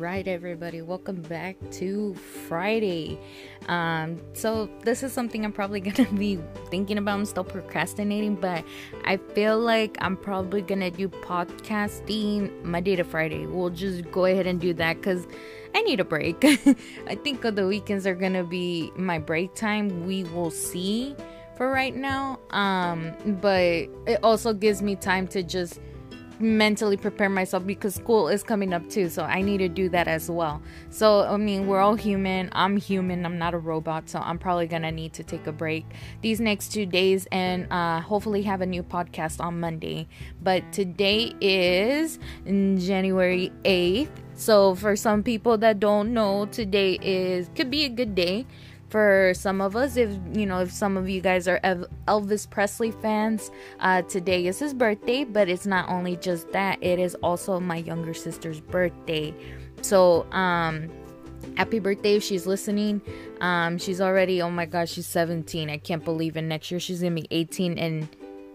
right, everybody, welcome back to Friday. Um, so this is something I'm probably gonna be thinking about. I'm still procrastinating, but I feel like I'm probably gonna do podcasting Monday to Friday. We'll just go ahead and do that because I need a break. I think the weekends are gonna be my break time. We will see for right now. Um, but it also gives me time to just mentally prepare myself because school is coming up too so i need to do that as well. So i mean we're all human. I'm human. I'm not a robot so i'm probably gonna need to take a break these next two days and uh, hopefully have a new podcast on monday. But today is january 8th so for some people that don't know today is could be a good day for some of us if you know if some of you guys are elvis presley fans uh, today is his birthday but it's not only just that it is also my younger sister's birthday. So um happy birthday if she's listening. Um she's already oh my gosh she's 17 i can't believe it next year she's gonna be 18 and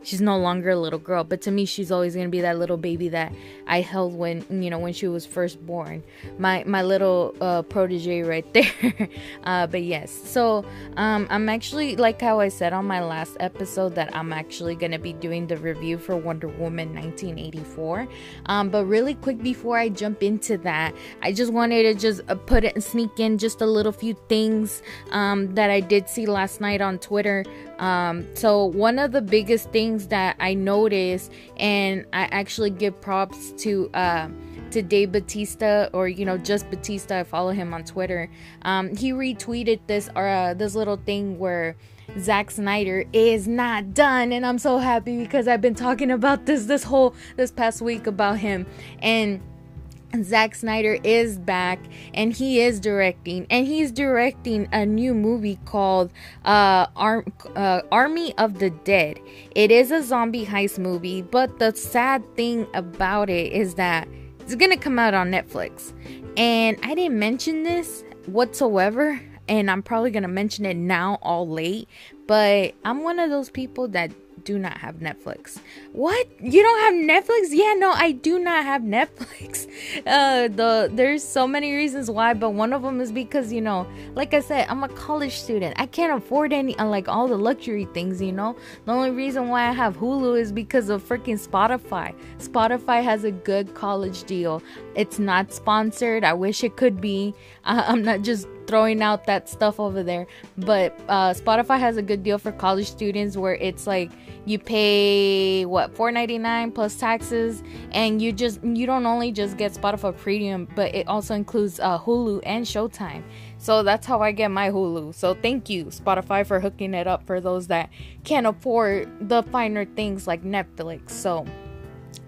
she's no longer a little girl but to me she's always going to be that little baby that i held when you know when she was first born. My my little uh, protege right there. Uh, but yes so um, i'm actually like how i said on my last episode that i'm actually going to be doing the review for wonder woman 1984 um, but really quick before i jump into that i just wanted to just uh, put it and sneak in just a little few things um, that i did see last night on twitter. Um, so one of the biggest things that I noticed, and I actually give props to uh, to Dave Batista or you know just Batista. I follow him on Twitter. Um, he retweeted this or uh, this little thing where. Zack Snyder is not done and I'm so happy because I've been talking about this this whole this past week about him and Zack Snyder is back and he is directing and he's directing a new movie called uh, Ar- uh, Army of the Dead. It is a zombie heist movie, but the sad thing about it is that it's going to come out on Netflix. And I didn't mention this whatsoever and I'm probably going to mention it now all late, but I'm one of those people that do not have Netflix. What? You don't have Netflix? Yeah, no, I do not have Netflix. Uh, the there's so many reasons why, but one of them is because you know, like I said, I'm a college student. I can't afford any uh, like all the luxury things. You know, the only reason why I have Hulu is because of freaking Spotify. Spotify has a good college deal. It's not sponsored. I wish it could be. Uh, I'm not just throwing out that stuff over there. But uh, Spotify has a good deal for college students where it's like you pay what 4.99 plus taxes, and you just you don't only just get Spotify Premium, but it also includes uh, Hulu and Showtime. So that's how I get my Hulu. So thank you Spotify for hooking it up for those that can't afford the finer things like Netflix. So.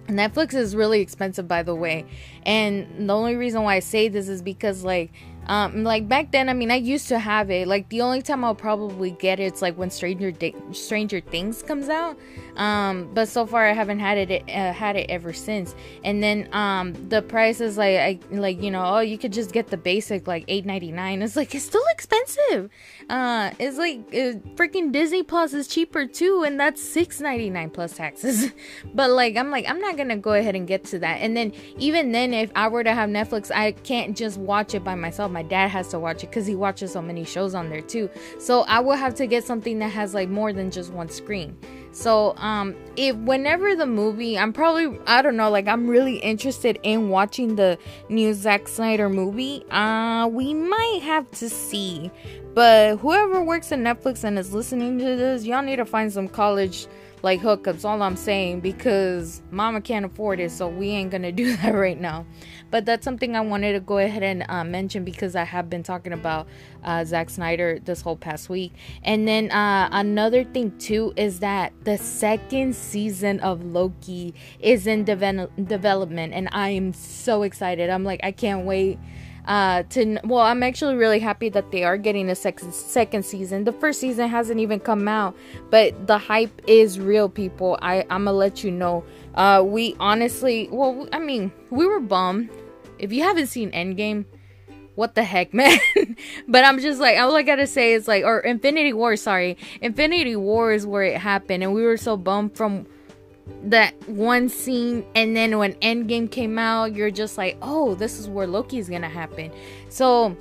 Netflix is really expensive, by the way. And the only reason why I say this is because, like, um, like back then, I mean, I used to have it. Like the only time I'll probably get it, it's like when Stranger Di- Stranger Things comes out. Um, but so far I haven't had it uh, had it ever since. And then um, the price is like I like you know oh you could just get the basic like eight ninety nine. It's like it's still expensive. Uh, it's like uh, freaking Disney Plus is cheaper too, and that's six ninety nine plus taxes. but like I'm like I'm not gonna go ahead and get to that. And then even then, if I were to have Netflix, I can't just watch it by myself. My dad has to watch it because he watches so many shows on there too. So I will have to get something that has like more than just one screen. So um if whenever the movie I'm probably I don't know like I'm really interested in watching the new Zack Snyder movie. Uh we might have to see. But whoever works at Netflix and is listening to this, y'all need to find some college like hookups all i'm saying because mama can't afford it so we ain't gonna do that right now. But that's something i wanted to go ahead and uh, mention because i have been talking about uh, Snyder this whole past week. And then uh, another thing too is that the second season of loki is in de- development and i am so excited. I'm like i can't wait uh, to well i'm actually really happy that they are getting a second second season. The first season hasn't even come out but the hype is real people. I i'm gonna let you know. Uh we honestly well i mean we were bummed. If you haven't seen endgame what the heck man? But i'm just like all i gotta say is like or infinity war sorry. Infinity war is where it happened and we were so bummed from that one scene and then when endgame came out you're just like oh this is where loki is gonna happen so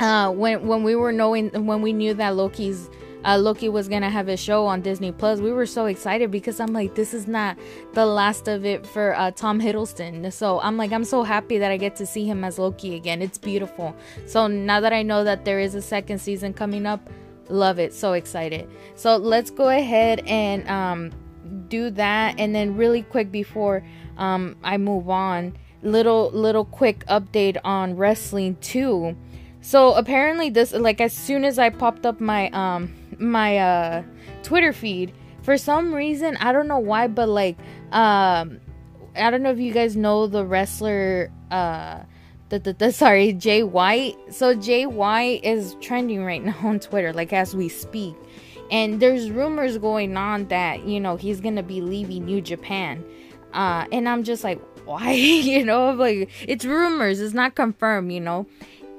uh when when we were knowing when we knew that loki's uh, Loki was gonna have a show on Disney Plus. We were so excited because I'm like, this is not the last of it for uh, Tom Hiddleston. So I'm like, I'm so happy that I get to see him as Loki again. It's beautiful. So now that I know that there is a second season coming up, love it. So excited. So let's go ahead and um, do that and then really quick before um, I move on little little quick update on wrestling too. So apparently this like as soon as I popped up my um my uh Twitter feed for some reason I don't know why but like um I don't know if you guys know the wrestler uh the, the, the sorry Jay White. So Jay White is trending right now on Twitter like as we speak and there's rumors going on that you know he's gonna be leaving New Japan, uh, and I'm just like, why? you know, like it's rumors, it's not confirmed, you know,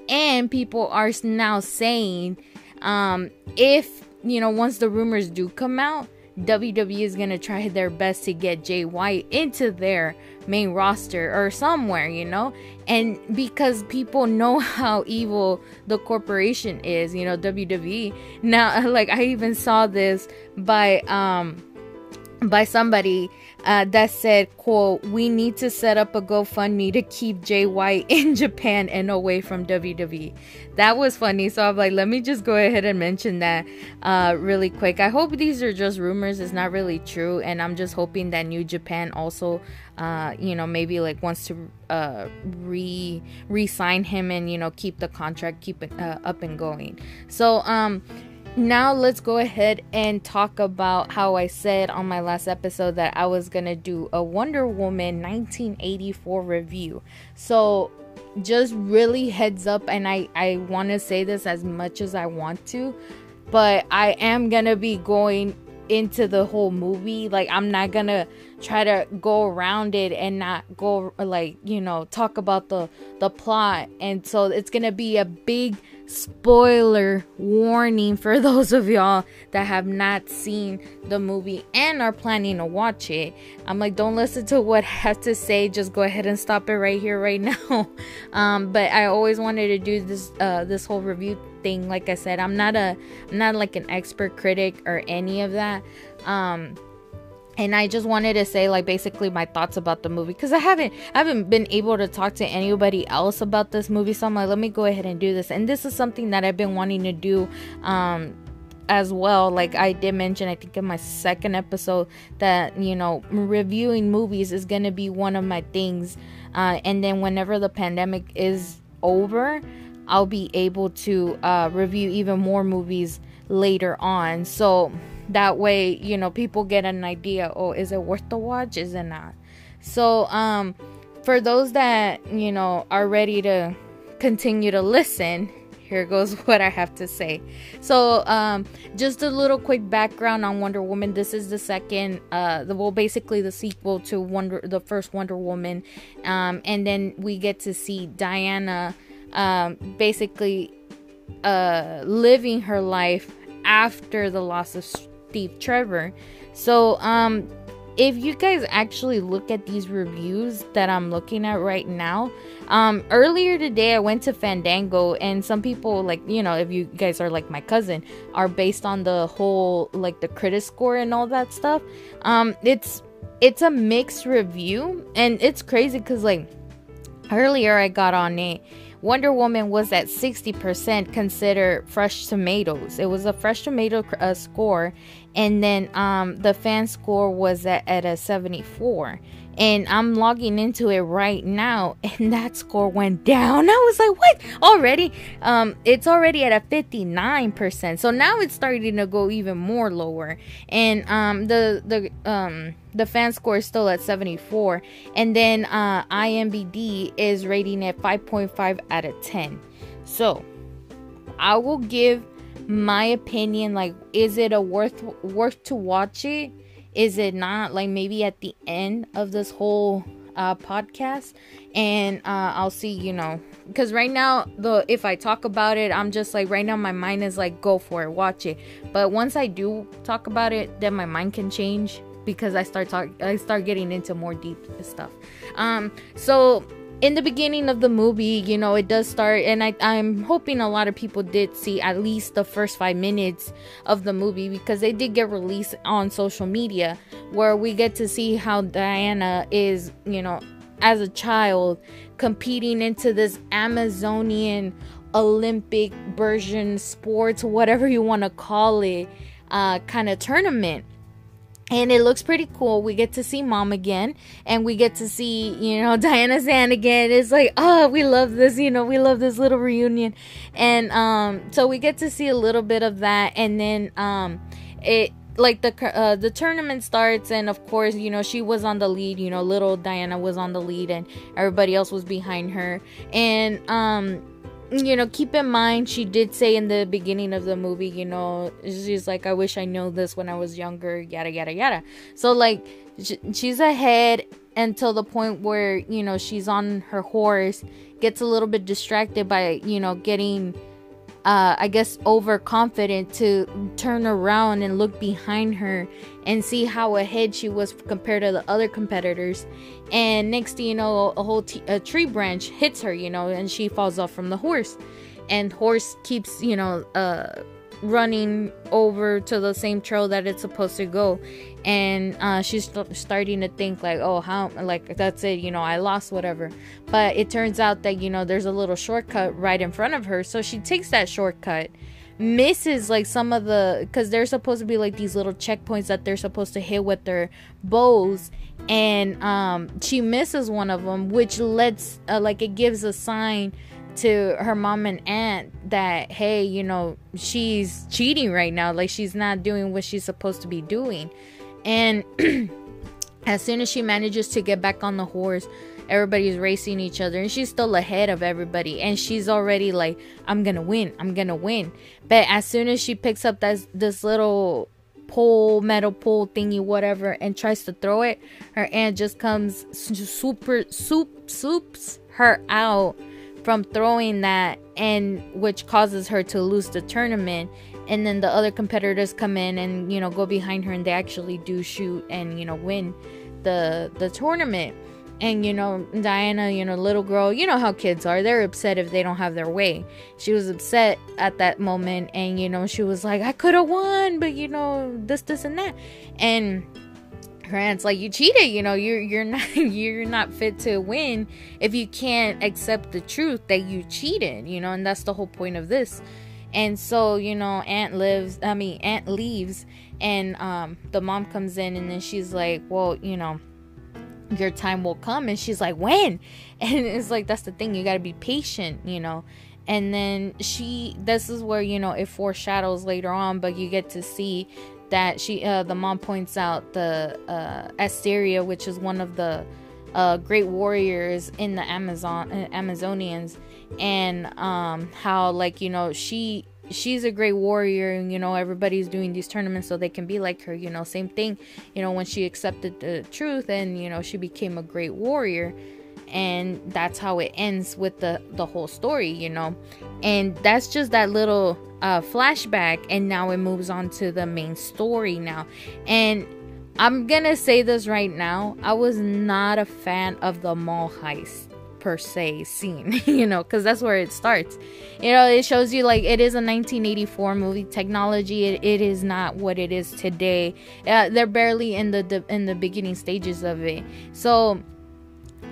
and people are now saying, um, if you know, once the rumors do come out, WWE is gonna try their best to get Jay White into their main roster or somewhere, you know? And because people know how evil the corporation is, you know, WWE. Now like I even saw this by um by somebody uh, that said, quote, we need to set up a GoFundMe to keep Jay White in Japan and away from WWE. That was funny. So I'm like, let me just go ahead and mention that uh, really quick. I hope these are just rumors. It's not really true. And I'm just hoping that New Japan also, uh, you know, maybe like wants to uh, re re-sign him and, you know, keep the contract, keep it uh, up and going. So, um, now let's go ahead and talk about how I said on my last episode that I was gonna do a Wonder Woman 1984 review. So just really heads up and I I want to say this as much as I want to, but I am gonna be going into the whole movie. Like I'm not gonna try to go around it and not go like you know talk about the the plot. And so it's gonna be a big spoiler warning for those of y'all that have not seen the movie and are planning to watch it. I'm like, don't listen to what I have to say. Just go ahead and stop it right here, right now. um, but I always wanted to do this uh, this whole review thing. Like I said, I'm not a I'm not like an expert critic or any of that. Um, and I just wanted to say like basically my thoughts about the movie because I haven't I haven't been able to talk to anybody else about this movie so I'm like let me go ahead and do this. And this is something that I've been wanting to do um as well. Like I did mention I think in my second episode that you know reviewing movies is going to be one of my things. Uh and then whenever the pandemic is over I'll be able to uh review even more movies later on. So that way you know people get an idea oh is it worth the watch? Is it not? So um for those that you know are ready to continue to listen here goes what i have to say. So um just a little quick background on wonder woman. This is the second uh the well basically the sequel to wonder the first wonder woman. Um and then we get to see diana um basically uh living her life after the loss of Steve Trevor. So, um, if you guys actually look at these reviews that I'm looking at right now, um, earlier today I went to Fandango and some people like you know if you guys are like my cousin are based on the whole like the critic score and all that stuff. Um, it's it's a mixed review and it's crazy because like earlier I got on it Wonder Woman was at 60% considered fresh tomatoes. It was a fresh tomato uh, score, and then um, the fan score was at, at a 74 and I'm logging into it right now and that score went down. I was like, "What? Already? Um it's already at a 59%. So now it's starting to go even more lower. And um the the um the fan score is still at 74 and then uh IMBD is rating it 5.5 out of 10. So, I will give my opinion like is it a worth worth to watch it? is it not like maybe at the end of this whole uh, podcast and uh, i'll see you know because right now the if i talk about it i'm just like right now my mind is like go for it watch it but once i do talk about it then my mind can change because I start talk I start getting into more deep stuff. Um, so in the beginning of the movie, you know, it does start, and I, I'm hoping a lot of people did see at least the first five minutes of the movie because they did get released on social media where we get to see how Diana is, you know, as a child competing into this Amazonian Olympic version sports, whatever you want to call it, uh, kind of tournament and it looks pretty cool. We get to see mom again, and we get to see you know Diana's hand again. It's like oh, we love this, you know, we love this little reunion, and um, so we get to see a little bit of that, and then um, it like the uh, the tournament starts and of course you know she was on the lead you know little diana was on the lead and everybody else was behind her and um you know, keep in mind she did say in the beginning of the movie, you know, she's like, I wish I knew this when I was younger, yada yada yada. So like, she's ahead until the point where you know she's on her horse, gets a little bit distracted by you know getting uh, I guess, overconfident to turn around and look behind her and see how ahead she was compared to the other competitors. And next thing you know, a whole t- a tree branch hits her, you know, and she falls off from the horse. And horse keeps, you know, uh, running over to the same trail that it's supposed to go. And uh, she's st- starting to think like oh how like that's it you know i lost whatever. But it turns out that you know there's a little shortcut right in front of her. So she takes that shortcut misses like some of the because they're supposed to be like these little checkpoints that they're supposed to hit with their bows. And um she misses one of them which lets uh, like it gives a sign to her mom and aunt that hey you know she's cheating right now. Like she's not doing what she's supposed to be doing. And as soon as she manages to get back on the horse everybody's racing each other and she's still ahead of everybody. And she's already like i'm gonna win i'm gonna win. But as soon as she picks up that this little pole metal pole thingy whatever and tries to throw it her aunt just comes super soup soups her out from throwing that and which causes her to lose the tournament. And then the other competitors come in and you know go behind her and they actually do shoot and you know win the the tournament. And you know diana you know little girl you know how kids are. They're upset if they don't have their way. She was upset at that moment and you know she was like i could have won but you know this this and that. And like you cheated you know you're you're not you're not fit to win if you can't accept the truth that you cheated you know and that's the whole point of this. And so you know aunt lives i mean aunt leaves and um the mom comes in and then she's like well you know your time will come. And she's like when? And it's like that's the thing you got to be patient you know? And then she this is where you know it foreshadows later on but you get to see that she uh, the mom points out the uh, Asteria, which is one of the uh, great warriors in the Amazon uh, Amazonians, and um, how like you know she she's a great warrior and you know everybody's doing these tournaments so they can be like her you know same thing. You know when she accepted the truth and you know she became a great warrior. And that's how it ends with the the whole story you know and that's just that little uh, flashback and now it moves on to the main story now. And i'm gonna say this right now i was not a fan of the mall heist per se scene you know because that's where it starts. You know it shows you like it is a 1984 movie. Technology it, it is not what it is today. Uh, they're barely in the, the in the beginning stages of it. So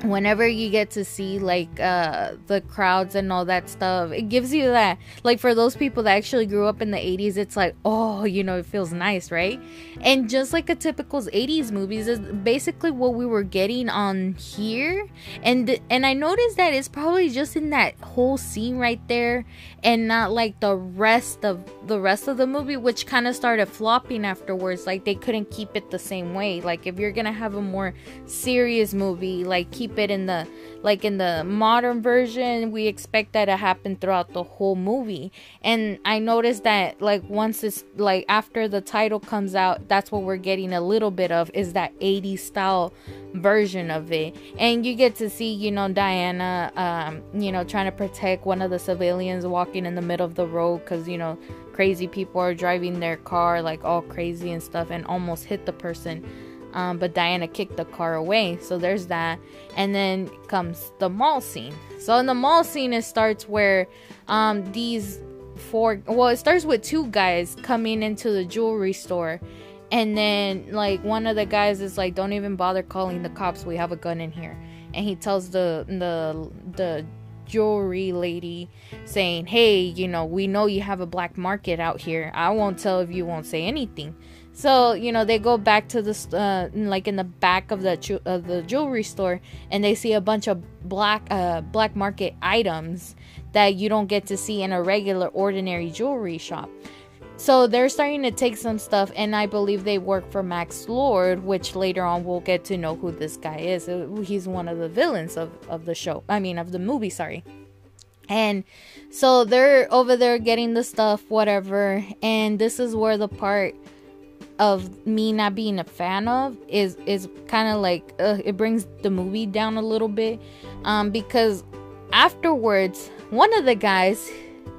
whenever you get to see like uh the crowds and all that stuff it gives you that like for those people that actually grew up in the 80s it's like oh you know it feels nice right? And just like a typical 80s movies is basically what we were getting on here. And and i noticed that it's probably just in that whole scene right there and not like the rest of the rest of the movie which kind of started flopping afterwards. Like they couldn't keep it the same way. Like if you're gonna have a more serious movie like keep it in the like in the modern version we expect that to happen throughout the whole movie. And i noticed that like once it's like after the title comes out that's what we're getting a little bit of is that 80s style version of it. And you get to see you know diana um you know trying to protect one of the civilians walking in the middle of the road because you know crazy people are driving their car like all crazy and stuff and almost hit the person Um, but Diana kicked the car away. So there's that. And then comes the mall scene. So in the mall scene, it starts where um, these four, well, it starts with two guys coming into the jewelry store. And then, like, one of the guys is like, don't even bother calling the cops. We have a gun in here. And he tells the, the, the jewelry lady saying, Hey, you know, we know you have a black market out here. I won't tell if you won't say anything. So you know they go back to the uh, like in the back of the ju- of the jewelry store, and they see a bunch of black uh, black market items that you don't get to see in a regular ordinary jewelry shop. So they're starting to take some stuff, and I believe they work for Max Lord, which later on we'll get to know who this guy is. Uh, he's one of the villains of, of the show. I mean, of the movie, sorry. And so they're over there getting the stuff, whatever. And this is where the part of me not being a fan of is is kind of like uh, it brings the movie down a little bit um because afterwards one of the guys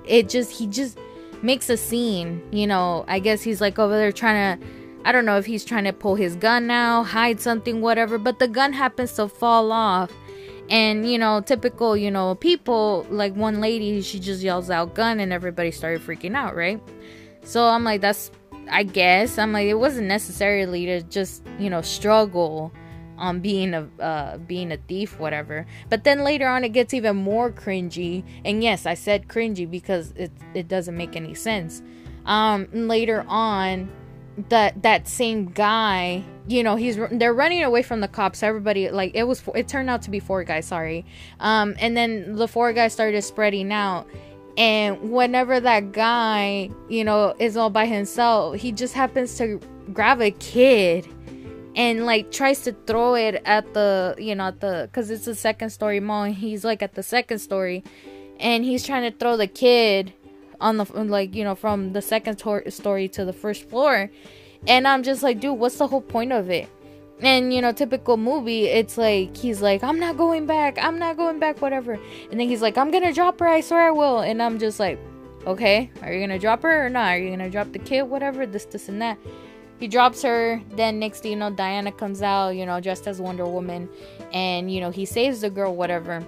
it just he just makes a scene you know i guess he's like over there trying to i don't know if he's trying to pull his gun now hide something whatever but the gun happens to fall off. And you know typical you know people like one lady she just yells out gun and everybody started freaking out right? So i'm like that's I guess I'm like it wasn't necessarily to just you know struggle on being a uh, being a thief, whatever. But then later on, it gets even more cringy. And yes, I said cringy because it it doesn't make any sense. Um, later on, that that same guy, you know, he's they're running away from the cops. Everybody like it was it turned out to be four guys. Sorry. Um, and then the four guys started spreading out and whenever that guy, you know, is all by himself, he just happens to grab a kid and like tries to throw it at the, you know, at the, because it's a second story mall. And he's like at the second story and he's trying to throw the kid on the, like, you know, from the second tor- story to the first floor. And I'm just like, dude, what's the whole point of it? and you know typical movie it's like he's like i'm not going back i'm not going back whatever and then he's like i'm gonna drop her i swear i will and i'm just like okay are you gonna drop her or not are you gonna drop the kid whatever this this and that he drops her then next you know diana comes out you know dressed as wonder woman and you know he saves the girl whatever.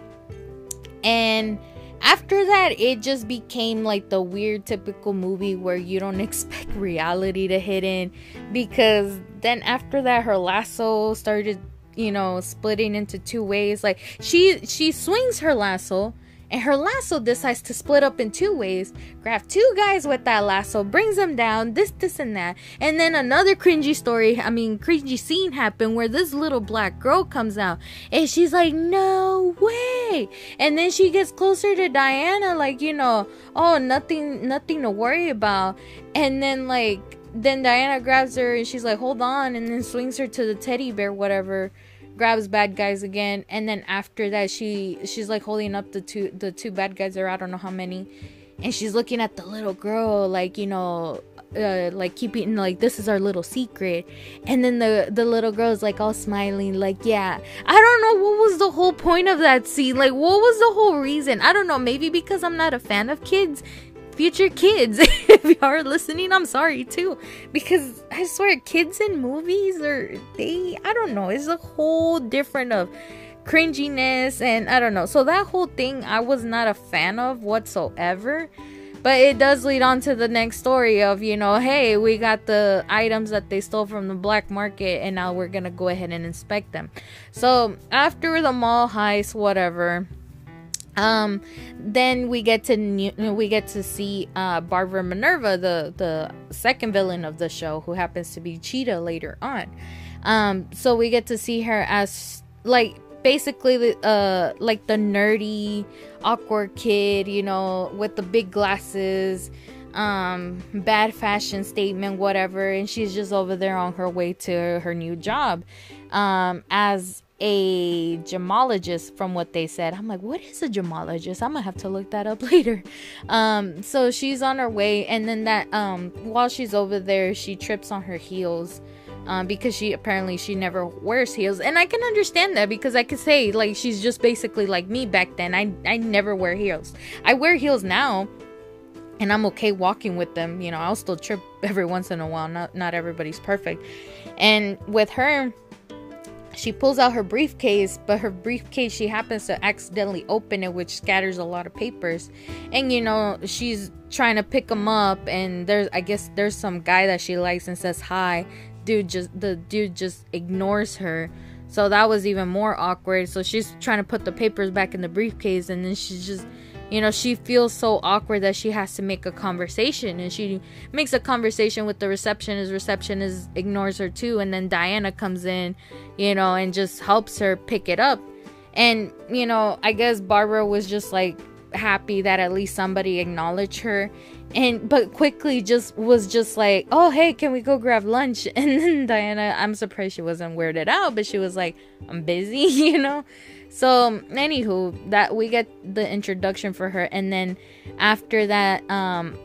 And after that it just became like the weird typical movie where you don't expect reality to hit in because then after that her lasso started you know splitting into two ways. Like she she swings her lasso and her lasso decides to split up in two ways, grab two guys with that lasso, brings them down, this, this, and that. And then another cringy story, I mean, cringy scene happened where this little black girl comes out and she's like, no way. And then she gets closer to Diana, like, you know, oh, nothing, nothing to worry about. And then, like, then Diana grabs her and she's like, hold on, and then swings her to the teddy bear, whatever grabs bad guys again and then after that she she's like holding up the two the two bad guys or I don't know how many and she's looking at the little girl like you know uh, like keeping like this is our little secret. And then the the little girl's like all smiling like yeah i don't know what was the whole point of that scene like what was the whole reason? I don't know maybe because i'm not a fan of kids future kids. If you are listening i'm sorry too. Because i swear kids in movies are they i don't know it's a whole different of cringiness and i don't know. So that whole thing i was not a fan of whatsoever. But it does lead on to the next story of you know hey we got the items that they stole from the black market and now we're gonna go ahead and inspect them. So after the mall heist whatever um then we get to we get to see uh barbara minerva the the second villain of the show who happens to be cheetah later on. Um so we get to see her as like basically uh like the nerdy awkward kid you know with the big glasses um bad fashion statement whatever and she's just over there on her way to her new job. Um as a gemologist from what they said. I'm like, what is a gemologist? I'm gonna have to look that up later. Um, so she's on her way, and then that um, while she's over there, she trips on her heels. Um, because she apparently she never wears heels and i can understand that because i could say like she's just basically like me back then i i never wear heels i wear heels now and I'm okay walking with them. You know, I'll still trip every once in a while. Not not everybody's perfect. And with her, she pulls out her briefcase, but her briefcase she happens to accidentally open it, which scatters a lot of papers. And you know, she's trying to pick them up, and there's I guess there's some guy that she likes and says hi. Dude just the dude just ignores her. So that was even more awkward. So she's trying to put the papers back in the briefcase, and then she's just you know she feels so awkward that she has to make a conversation and she makes a conversation with the receptionist receptionist ignores her too and then diana comes in you know and just helps her pick it up. And you know i guess barbara was just like happy that at least somebody acknowledged her and but quickly just was just like oh hey can we go grab lunch? And then diana i'm surprised she wasn't weirded out but she was like i'm busy you know so, anywho, that we get the introduction for her, and then after that, um,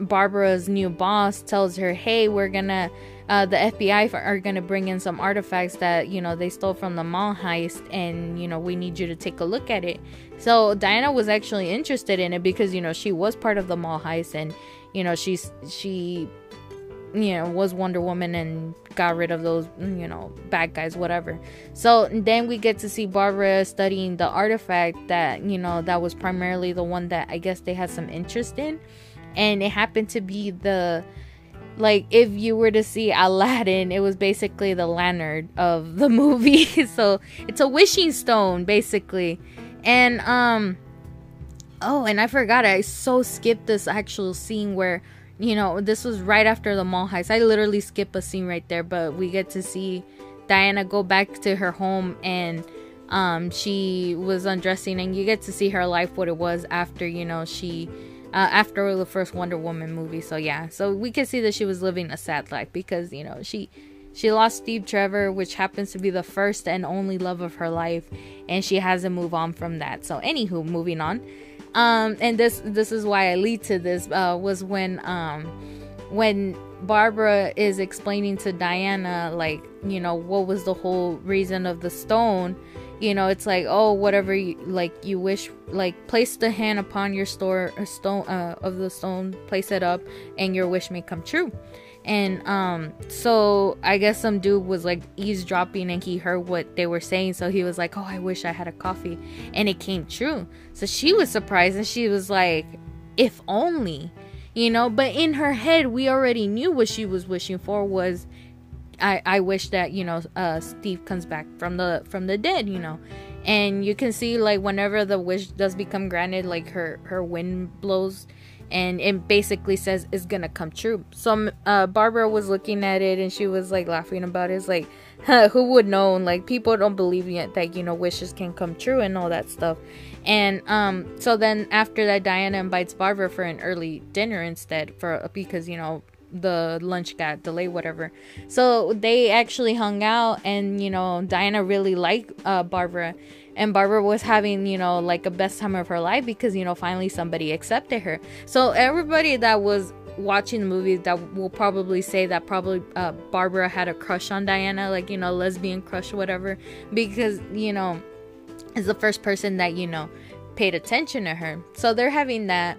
Barbara's new boss tells her, "Hey, we're gonna." Uh, the FBI are gonna bring in some artifacts that you know they stole from the mall heist, and you know we need you to take a look at it. So Diana was actually interested in it because you know she was part of the mall heist, and you know she's she you know was Wonder Woman and got rid of those you know bad guys whatever. So then we get to see Barbara studying the artifact that you know that was primarily the one that I guess they had some interest in. And it happened to be the like if you were to see Aladdin it was basically the lantern of the movie. So it's a wishing stone basically. And um oh and I forgot I so skipped this actual scene where you know, this was right after the mall heist. I literally skip a scene right there, but we get to see Diana go back to her home and um, she was undressing, and you get to see her life what it was after, you know, she. Uh, after the first Wonder Woman movie, so yeah, so we can see that she was living a sad life because you know she she lost Steve Trevor, which happens to be the first and only love of her life, and she has to move on from that. So, anywho, moving on um and this this is why i lead to this uh was when um when barbara is explaining to diana like you know what was the whole reason of the stone. You know it's like oh whatever you like you wish like place the hand upon your store a stone uh, of the stone place it up and your wish may come true and um so i guess some dude was like eavesdropping and he heard what they were saying. So he was like oh i wish i had a coffee. And it came true. So she was surprised and she was like if only you know? But in her head we already knew what she was wishing for was i i wish that you know uh steve comes back from the from the dead you know? And you can see like whenever the wish does become granted like her her wind blows and it basically says it's gonna come true. So uh, Barbara was looking at it and she was like laughing about it. It's like, huh, who would know? And, Like people don't believe yet that you know wishes can come true and all that stuff. And um, so then after that, Diana invites Barbara for an early dinner instead for because you know the lunch got delayed whatever so they actually hung out and you know diana really liked uh, barbara and Barbara was having, you know, like a best time of her life because, you know, finally somebody accepted her. So everybody that was watching the movie that will probably say that probably uh, Barbara had a crush on Diana, like, you know, lesbian crush or whatever, because, you know, is the first person that, you know, paid attention to her. So they're having that.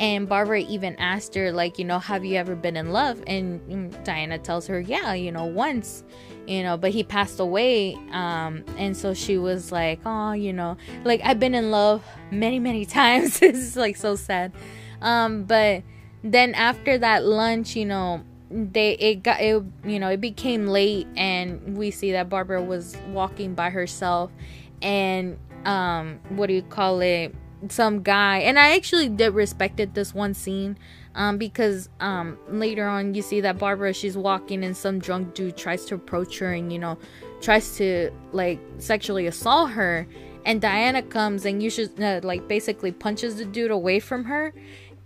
And Barbara even asked her, like, you know, have you ever been in love? And mm, Diana tells her, yeah, you know, once you know but he passed away um and so she was like oh you know like i've been in love many many times. It's like so sad. Um but then after that lunch you know they it got it you know it became late and we see that barbara was walking by herself and um what do you call it some guy and i actually did respected this one scene um, because um, later on you see that Barbara she's walking and some drunk dude tries to approach her and you know tries to like sexually assault her. And Diana comes and you should uh, like basically punches the dude away from her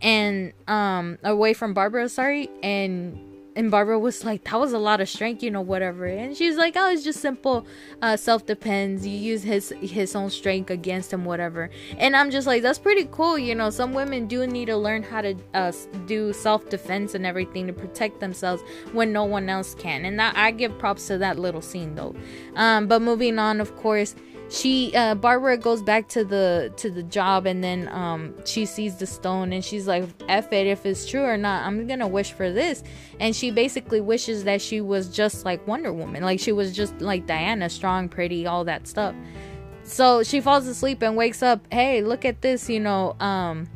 and um away from Barbara sorry and and Barbara was like, that was a lot of strength, you know, whatever. And she's like, oh, it's just simple uh, self defense. You use his his own strength against him, whatever. And I'm just like, that's pretty cool, you know. Some women do need to learn how to uh, do self defense and everything to protect themselves when no one else can. And that I give props to that little scene though. Um, but moving on, of course she uh barbara goes back to the to the job and then um she sees the stone and she's like f it if it's true or not i'm gonna wish for this. And she basically wishes that she was just like wonder woman like she was just like diana strong pretty all that stuff. So she falls asleep and wakes up hey look at this you know um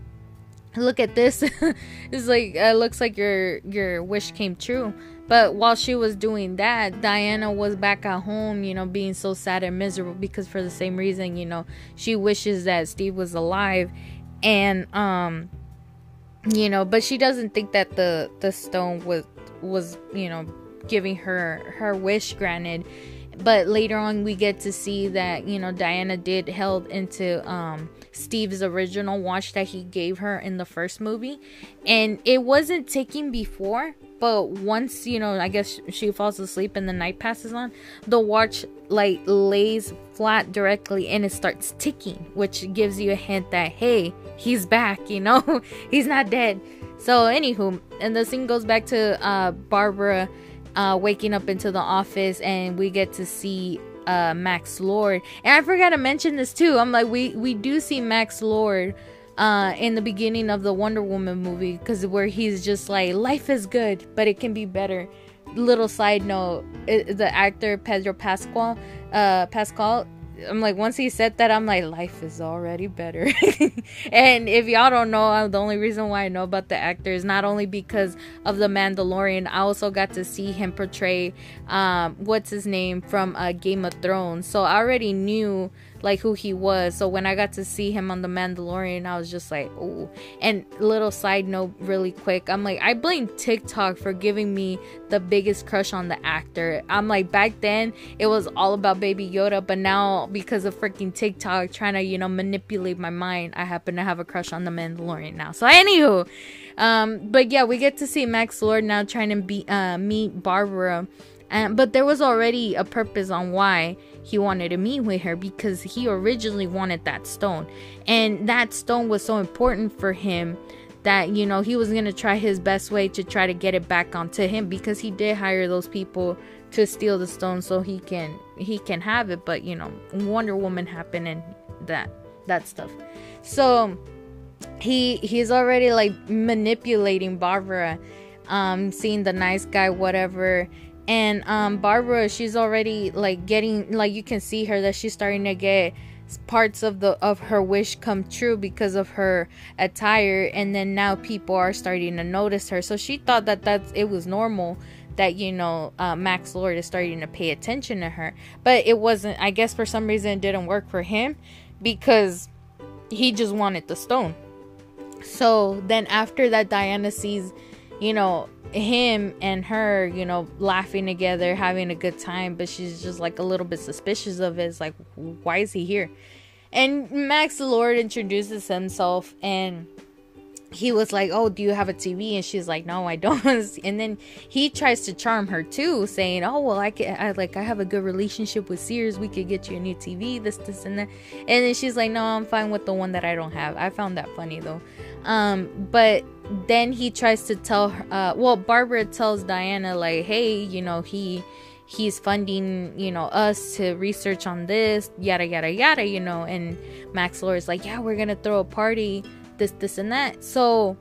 look at this. It's like it looks like your your wish came true but while she was doing that, Diana was back at home, you know, being so sad and miserable because for the same reason, you know, she wishes that Steve was alive and um you know, but she doesn't think that the the stone was was, you know, giving her her wish granted. But later on we get to see that, you know, Diana did held into um Steve's original watch that he gave her in the first movie. And it wasn't ticking before, but once you know i guess she falls asleep and the night passes on the watch like lays flat directly and it starts ticking which gives you a hint that hey he's back you know he's not dead so anywho and the scene goes back to uh barbara uh waking up into the office and we get to see uh max lord and i forgot to mention this too i'm like we we do see max lord uh, in the beginning of the Wonder Woman movie because where he's just like life is good but it can be better. Little side note: it, the actor Pedro Pascal, uh, Pascal. I'm like once he said that I'm like life is already better. and if y'all don't know, uh, the only reason why I know about the actor is not only because of the Mandalorian. I also got to see him portray um, what's his name from uh, Game of Thrones, so I already knew like who he was. So when I got to see him on The Mandalorian, I was just like, oh. And little side note, really quick, I'm like, I blame TikTok for giving me the biggest crush on the actor. I'm like, back then it was all about Baby Yoda, but now because of freaking TikTok trying to, you know, manipulate my mind, I happen to have a crush on The Mandalorian now. So, anywho, um, but yeah, we get to see Max Lord now trying to be uh, meet Barbara. And, but there was already a purpose on why he wanted to meet with her because he originally wanted that stone. And that stone was so important for him that you know he was going to try his best way to try to get it back onto him because he did hire those people to steal the stone so he can he can have it but you know Wonder Woman happened and that that stuff. So he he's already like manipulating Barbara um seeing the nice guy whatever and um barbara she's already like getting like you can see her that she's starting to get parts of the of her wish come true because of her attire. And then now people are starting to notice her. So she thought that that's it was normal that you know uh, max lord is starting to pay attention to her. But it wasn't i guess for some reason it didn't work for him because he just wanted the stone. So then after that diana sees you know him and her, you know, laughing together, having a good time, but she's just like a little bit suspicious of it. It's like, why is he here? And Max Lord introduces himself and he was like, Oh, do you have a TV? And she's like, No, I don't. And then he tries to charm her too, saying, Oh, well, I can, I like, I have a good relationship with Sears. We could get you a new TV, this, this, and that. And then she's like, No, I'm fine with the one that I don't have. I found that funny though. Um, but then he tries to tell her, uh, well, Barbara tells Diana, like, hey, you know, he he's funding you know us to research on this yada yada yada you know and max lord is like yeah we're gonna throw a party this this and that. So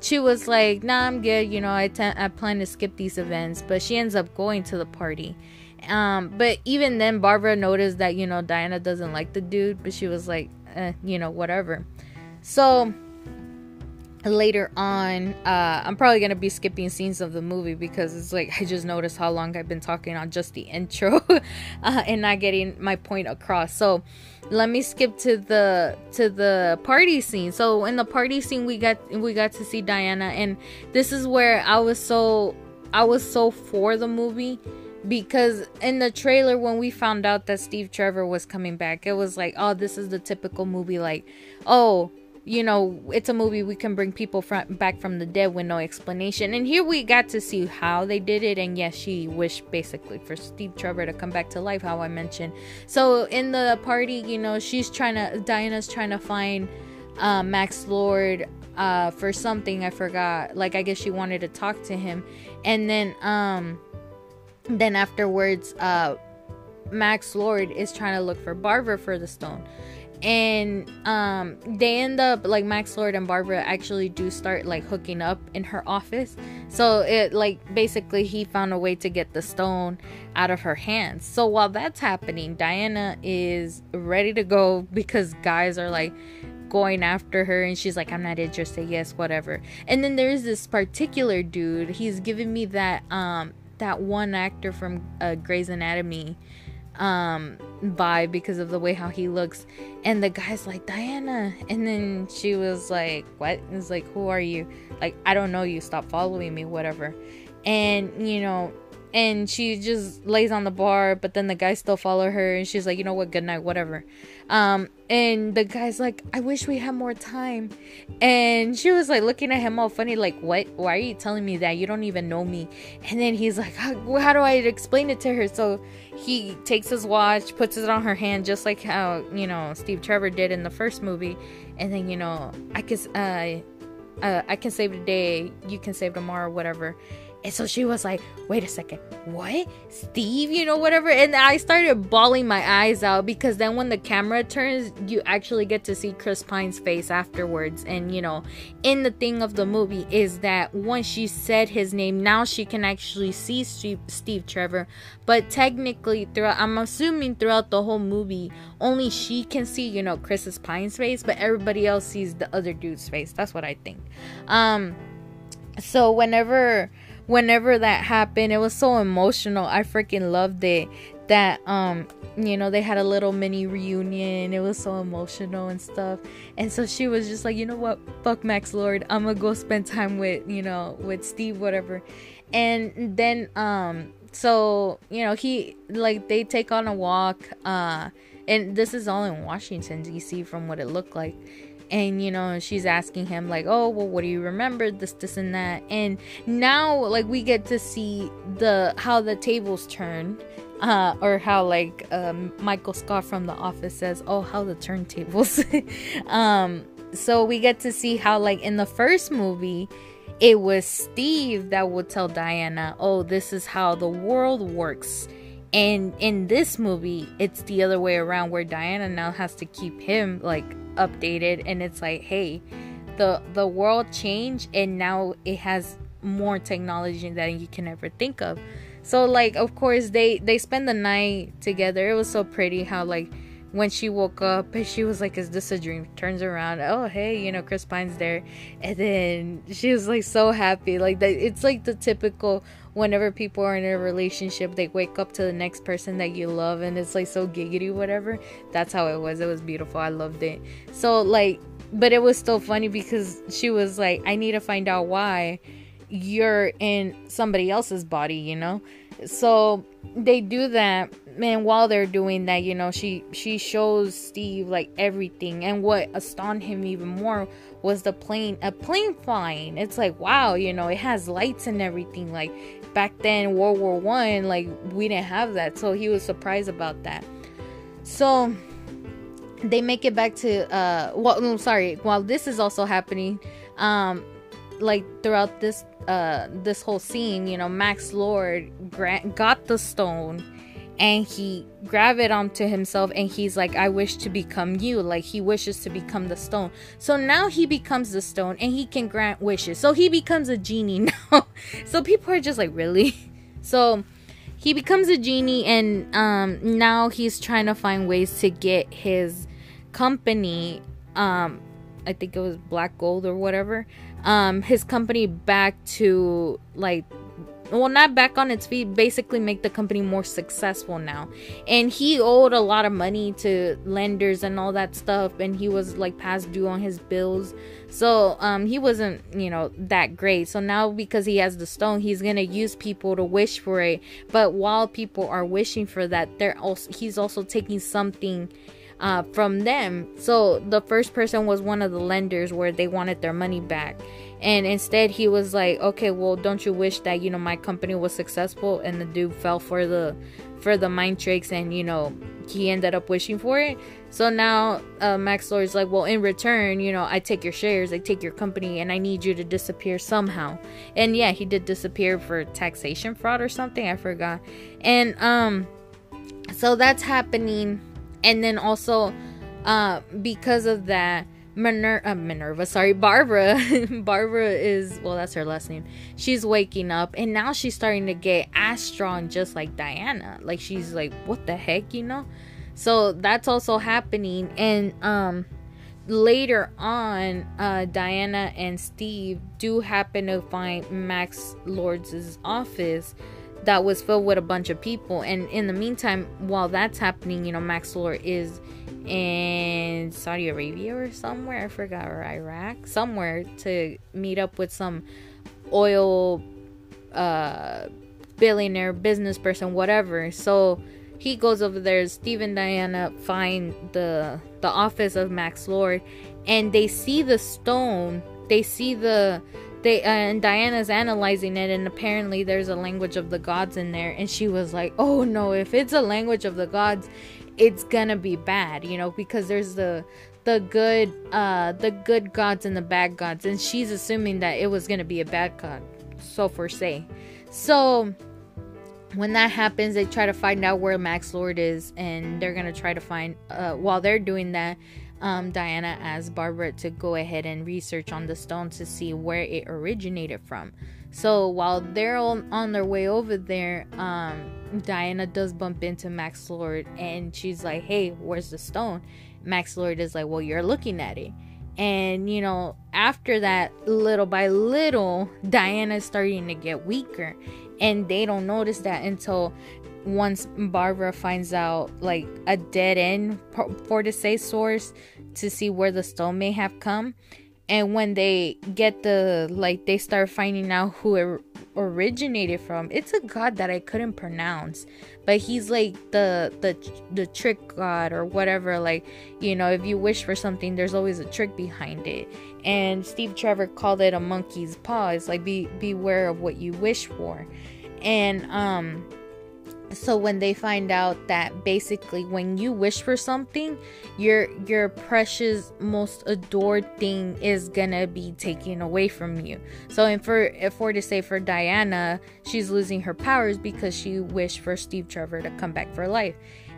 she was like nah i'm good you know I, t- I plan to skip these events but she ends up going to the party. Um but even then barbara noticed that you know diana doesn't like the dude but she was like eh, you know whatever. So later on uh i'm probably gonna be skipping scenes of the movie because it's like i just noticed how long i've been talking on just the intro uh, and not getting my point across. So let me skip to the to the party scene. So in the party scene we got we got to see diana and this is where i was so i was so for the movie because in the trailer when we found out that steve trevor was coming back it was like oh this is the typical movie like oh you know, it's a movie we can bring people from, back from the dead with no explanation. And here we got to see how they did it. And yes, she wished basically for Steve Trevor to come back to life, how I mentioned. So in the party, you know, she's trying to, Diana's trying to find uh, Max Lord uh, for something. I forgot. Like, I guess she wanted to talk to him. And then, um, then afterwards, uh, Max Lord is trying to look for Barbara for the stone and um they end up like max lord and barbara actually do start like hooking up in her office. So it like basically he found a way to get the stone out of her hands. So while that's happening diana is ready to go because guys are like going after her and she's like i'm not interested. Yes whatever. And then there's this particular dude. He's giving me that um that one actor from uh, Grey's Anatomy um vibe because of the way how he looks. And the guy's like diana. And then she was like what? Like who are you? Like i don't know you. Stop following me whatever. And you know and she just lays on the bar but then the guys still follow her and she's like you know what? Good night whatever. Um and the guy's like i wish we had more time. And she was like looking at him all funny like what? Why are you telling me that? You don't even know me. And then he's like how, how do i explain it to her? So he takes his watch puts it on her hand just like how you know steve trevor did in the first movie. And then you know i can uh, uh i can save today you can save tomorrow whatever and so she was like, wait a second, what? Steve, you know, whatever. And I started bawling my eyes out because then when the camera turns, you actually get to see Chris Pine's face afterwards. And, you know, in the thing of the movie is that once she said his name, now she can actually see Steve, Steve Trevor. But technically, throughout, I'm assuming throughout the whole movie, only she can see, you know, Chris's Pine's face, but everybody else sees the other dude's face. That's what I think. Um, so whenever whenever that happened it was so emotional. I freaking loved it that um you know they had a little mini reunion. It was so emotional and stuff. And so she was just like you know what? Fuck max lord. I'm gonna go spend time with you know with steve whatever. And then um so you know he like they take on a walk uh and this is all in washington dc from what it looked like and you know she's asking him like oh well what do you remember? This this and that. And now like we get to see the how the tables turn uh or how like um michael scott from the office says oh how the turntables. Um so we get to see how like in the first movie it was steve that would tell diana oh this is how the world works and in this movie it's the other way around where diana now has to keep him like updated. And it's like hey the the world changed and now it has more technology than you can ever think of. So like of course they they spend the night together. It was so pretty how like when she woke up and she was like is this a dream? Turns around oh hey you know chris pine's there. And then she was like so happy. Like that it's like the typical whenever people are in a relationship they wake up to the next person that you love and it's like so giggity whatever. That's how it was. It was beautiful. I loved it. So like but it was still funny because she was like i need to find out why you're in somebody else's body you know so they do that and while they're doing that you know she she shows steve like everything. And what astonished him even more was the plane a plane flying. It's like wow you know it has lights and everything. Like back then world war one like we didn't have that. So he was surprised about that. So they make it back to uh well no, sorry. While this is also happening um like throughout this uh this whole scene you know max lord grant got the stone and he grabbed it onto himself and he's like i wish to become you. Like he wishes to become the stone. So now he becomes the stone and he can grant wishes. So he becomes a genie now. So people are just like really? So he becomes a genie and um now he's trying to find ways to get his company um i think it was black gold or whatever um his company back to like well not back on its feet basically make the company more successful now. And he owed a lot of money to lenders and all that stuff and he was like past due on his bills. So um he wasn't you know that great. So now because he has the stone he's gonna use people to wish for it. But while people are wishing for that they're also he's also taking something uh, from them. So the first person was one of the lenders where they wanted their money back. And instead he was like okay well don't you wish that you know my company was successful? And the dude fell for the for the mind tricks and you know he ended up wishing for it. So now uh, max lord's like well in return you know i take your shares i take your company and i need you to disappear somehow. And yeah he did disappear for taxation fraud or something i forgot. And um so that's happening and then also uh because of that Miner- uh, Minerva, sorry, Barbara. Barbara is, well, that's her last name. She's waking up and now she's starting to get as strong, just like Diana. Like, she's like, what the heck, you know? So that's also happening. And, um, later on, uh, Diana and Steve do happen to find Max Lord's office that was filled with a bunch of people. And in the meantime, while that's happening, you know, Max Lord is in Saudi Arabia or somewhere. I forgot, or Iraq, somewhere to meet up with some oil uh, billionaire business person, whatever. So he goes over there. Steve and Diana find the the office of Max Lord, and they see the stone. They see the they uh, and Diana's analyzing it, and apparently there's a language of the gods in there. And she was like, "Oh no! If it's a language of the gods, it's gonna be bad," you know, because there's the the good uh the good gods and the bad gods, and she's assuming that it was gonna be a bad god, so for say. So when that happens, they try to find out where Max Lord is, and they're gonna try to find. Uh, while they're doing that, um, Diana asks Barbara to go ahead and research on the stone to see where it originated from. So while they're on, on their way over there, um, Diana does bump into Max Lord and she's like, Hey, where's the stone? Max Lord is like, Well, you're looking at it. And you know, after that, little by little, Diana's starting to get weaker. And they don't notice that until once Barbara finds out like a dead end for the say source to see where the stone may have come. And when they get the like they start finding out who it originated from it's a god that i couldn't pronounce. But he's like the the the trick god or whatever. Like you know if you wish for something there's always a trick behind it. And steve trevor called it a monkey's paw. It's like be beware of what you wish for. And um so when they find out that basically when you wish for something your your precious most adored thing is gonna be taken away from you. So and for for to say for diana she's losing her powers because she wished for steve trevor to come back for life.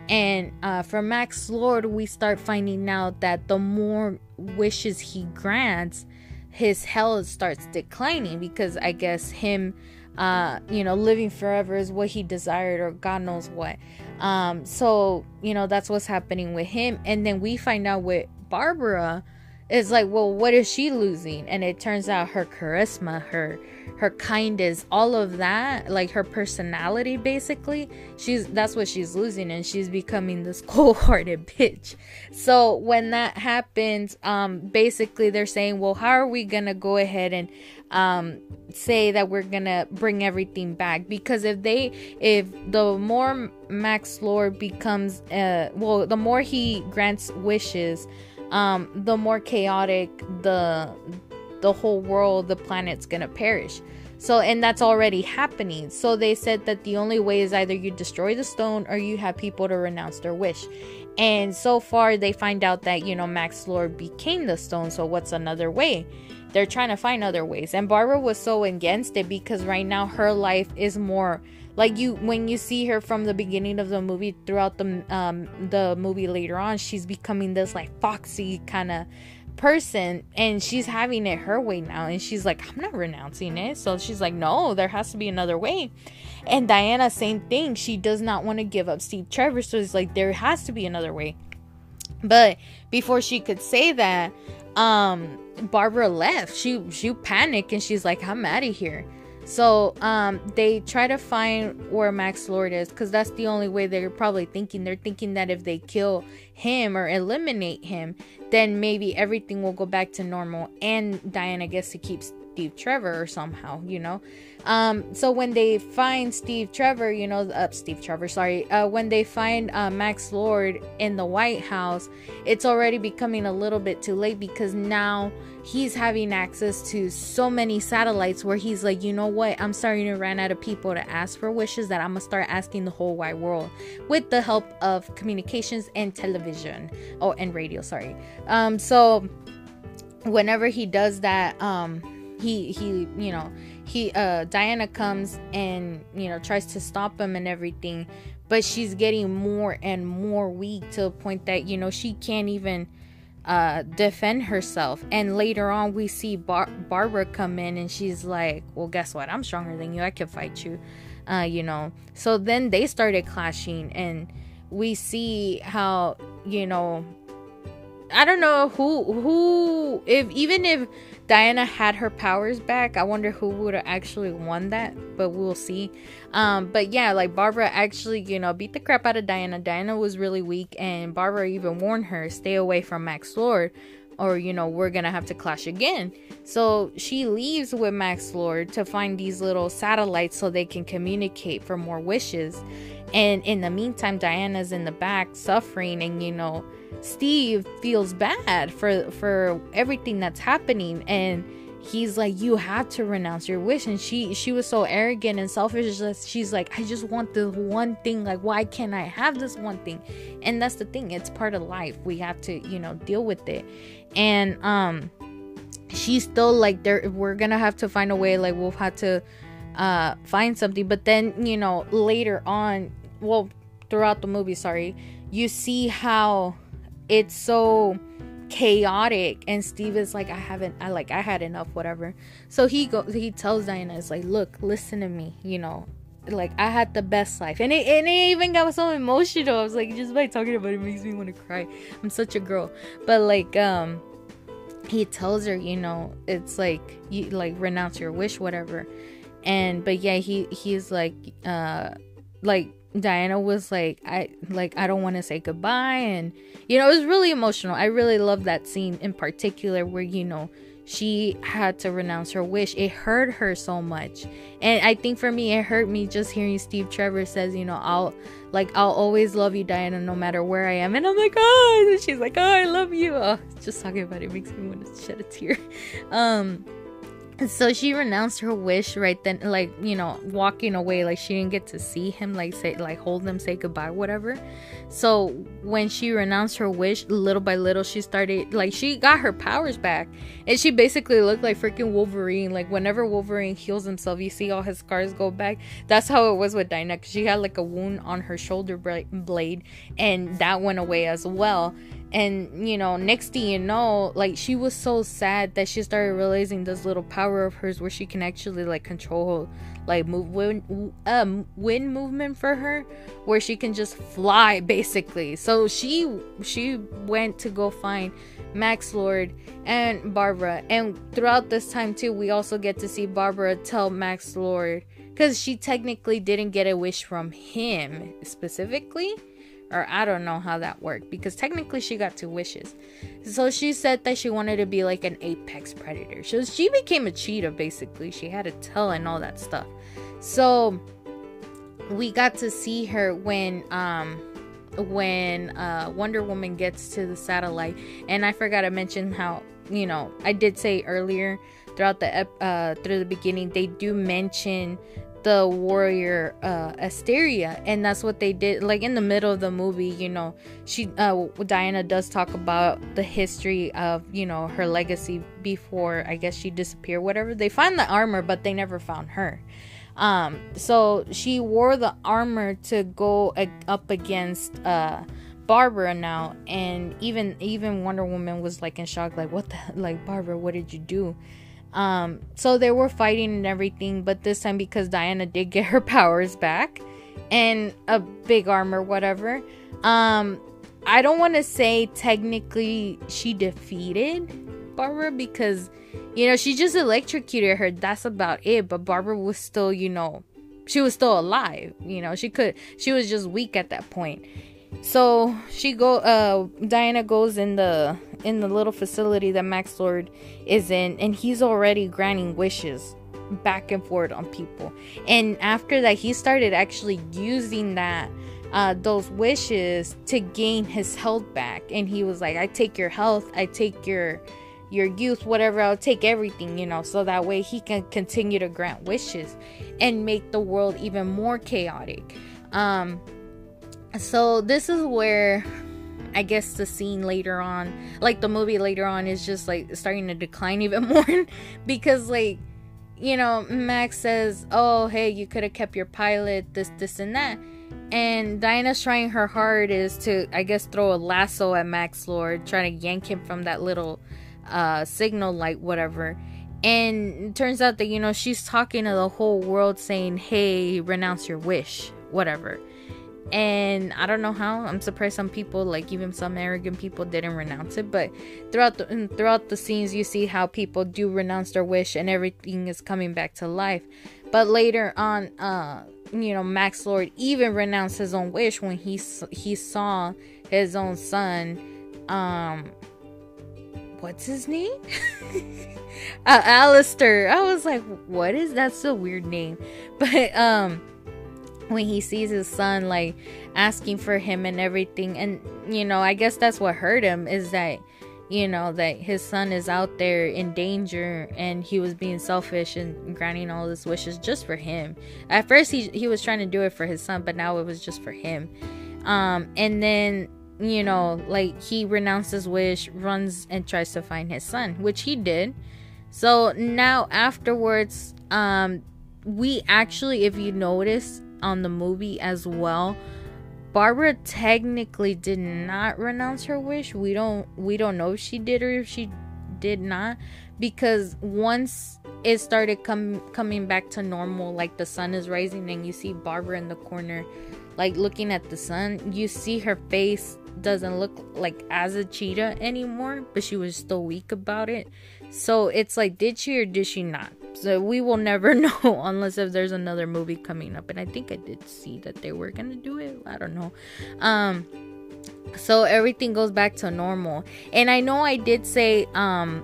And uh, for max lord we start finding out that the more wishes he grants his health starts declining because i guess him uh, you know, living forever is what he desired, or God knows what. Um, so, you know, that's what's happening with him. And then we find out with Barbara is like, well, what is she losing? And it turns out her charisma, her her kindness, all of that, like her personality basically, she's that's what she's losing and she's becoming this cold-hearted bitch. So when that happens, um basically they're saying, "Well, how are we going to go ahead and um say that we're to bring everything back?" Because if they if the more Max Lord becomes uh well, the more he grants wishes, um, the more chaotic the the whole world, the planet's gonna perish. So, and that's already happening. So, they said that the only way is either you destroy the stone or you have people to renounce their wish. And so far, they find out that, you know, Max Lord became the stone. So, what's another way? They're trying to find other ways. And Barbara was so against it because right now her life is more like you when you see her from the beginning of the movie throughout the um the movie later on she's becoming this like foxy kind of person and she's having it her way now. And she's like i'm not renouncing it. So she's like no there has to be another way. And diana same thing. She does not want to give up steve trevor. So it's like there has to be another way. But before she could say that um barbara left she she panicked and she's like i'm out of here so um, they try to find where Max Lord is because that's the only way they're probably thinking. They're thinking that if they kill him or eliminate him, then maybe everything will go back to normal and Diana gets to keep Steve Trevor or somehow, you know. Um, so when they find Steve Trevor, you know, uh, Steve Trevor, sorry, uh, when they find uh, Max Lord in the White House, it's already becoming a little bit too late because now he's having access to so many satellites where he's like, you know what, I'm starting to run out of people to ask for wishes that I'm gonna start asking the whole wide world with the help of communications and television, oh, and radio, sorry. Um, so whenever he does that, um, he he you know he uh Diana comes and you know tries to stop him and everything but she's getting more and more weak to a point that you know she can't even uh defend herself. And later on we see Bar- Barbara come in and she's like well guess what? I'm stronger than you. I can fight you uh you know. So then they started clashing and we see how you know I don't know who who if even if Diana had her powers back, I wonder who would have actually won that, but we'll see. Um, but yeah, like Barbara actually, you know, beat the crap out of Diana. Diana was really weak, and Barbara even warned her, stay away from Max Lord, or you know, we're gonna have to clash again. So she leaves with Max Lord to find these little satellites so they can communicate for more wishes. And in the meantime, Diana's in the back suffering, and you know, Steve feels bad for for everything that's happening. And he's like you have to renounce your wish. And she she was so arrogant and selfish. She's like i just want the one thing. Like why can't i have this one thing? And that's the thing. It's part of life. We have to you know deal with it. And um she's still like there we're gonna have to find a way. Like we'll have to uh find something. But then you know later on well throughout the movie sorry you see how it's so chaotic and steve is like i haven't i like i had enough whatever. So he goes he tells diana it's like look listen to me you know like i had the best life. And it, and it even got so emotional. I was like just by talking about it makes me want to cry. I'm such a girl. But like um he tells her you know it's like you like renounce your wish whatever. And but yeah he he's like uh like Diana was like, I like I don't want to say goodbye and you know, it was really emotional. I really love that scene in particular where, you know, she had to renounce her wish. It hurt her so much. And I think for me it hurt me just hearing Steve Trevor says, you know, I'll like I'll always love you, Diana, no matter where I am. And I'm like, oh and she's like, Oh, I love you. Oh, just talking about it makes me want to shed a tear. Um so she renounced her wish right then like you know walking away like she didn't get to see him like say like hold him say goodbye whatever. So when she renounced her wish little by little she started like she got her powers back. And she basically looked like freaking wolverine. Like whenever wolverine heals himself you see all his scars go back. That's how it was with diana she had like a wound on her shoulder blade and that went away as well and you know next thing you know like she was so sad that she started realizing this little power of hers where she can actually like control like move wind, um wind movement for her where she can just fly basically. So she she went to go find max lord and barbara. And throughout this time too we also get to see barbara tell max lord because she technically didn't get a wish from him specifically or I don't know how that worked because technically she got two wishes. So she said that she wanted to be like an apex predator. So she became a cheetah basically. She had a tail and all that stuff. So we got to see her when um when uh Wonder Woman gets to the satellite and I forgot to mention how you know I did say earlier throughout the uh through the beginning they do mention the warrior uh Asteria and that's what they did like in the middle of the movie you know she uh Diana does talk about the history of you know her legacy before I guess she disappeared whatever. They find the armor but they never found her. Um so she wore the armor to go up against uh Barbara now and even even Wonder Woman was like in shock like what the like Barbara what did you do um, so they were fighting and everything, but this time because Diana did get her powers back and a big armor, whatever. Um, I don't want to say technically she defeated Barbara because you know she just electrocuted her. That's about it. But Barbara was still, you know, she was still alive. You know, she could. She was just weak at that point. So she go. Uh, Diana goes in the in the little facility that Max Lord is in, and he's already granting wishes back and forth on people. And after that, he started actually using that uh, those wishes to gain his health back. And he was like, "I take your health, I take your your youth, whatever. I'll take everything, you know, so that way he can continue to grant wishes and make the world even more chaotic." Um, so this is where I guess the scene later on, like the movie later on, is just like starting to decline even more because, like, you know, Max says, "Oh, hey, you could have kept your pilot, this, this, and that." And Diana's trying her hardest to, I guess, throw a lasso at Max Lord, trying to yank him from that little uh, signal light, whatever. And turns out that, you know, she's talking to the whole world saying, hey, renounce your wish, whatever. And I don't know how. I'm surprised some people, like even some arrogant people, didn't renounce it. But throughout the throughout the scenes, you see how people do renounce their wish, and everything is coming back to life. But later on, uh, you know, Max Lord even renounced his own wish when he he saw his own son. Um, what's his name? uh, Alistair. I was like, what is that? So weird name. But um, when he sees his son like asking for him and everything, and you know, I guess that's what hurt him is that you know that his son is out there in danger and he was being selfish and granting all his wishes just for him. At first he, he was trying to do it for his son but now it was just for him. Um and then you know like he renounced his wish runs and tries to find his son which he did. So now afterwards um we actually if you notice on the movie as well Barbara technically did not renounce her wish. We don't we don't know if she did or if she did not because once it started com- coming back to normal like the sun is rising and you see Barbara in the corner like looking at the sun, you see her face doesn't look like as a cheetah anymore, but she was still weak about it. So it's like did she or did she not? So we will never know unless if there's another movie coming up. And I think I did see that they were gonna do it. I don't know. Um so everything goes back to normal. And I know I did say um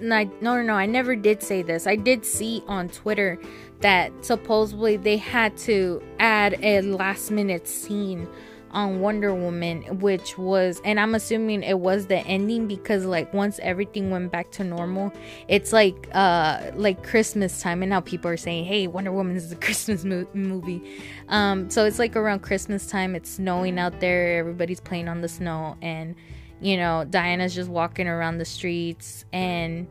no, no, no, I never did say this. I did see on Twitter that supposedly they had to add a last minute scene on Wonder Woman, which was, and I'm assuming it was the ending because like once everything went back to normal, it's like uh like Christmas time, and now people are saying, "Hey, Wonder Woman is a Christmas mo- movie." Um, so it's like around Christmas time, it's snowing out there, everybody's playing on the snow, and you know Diana's just walking around the streets, and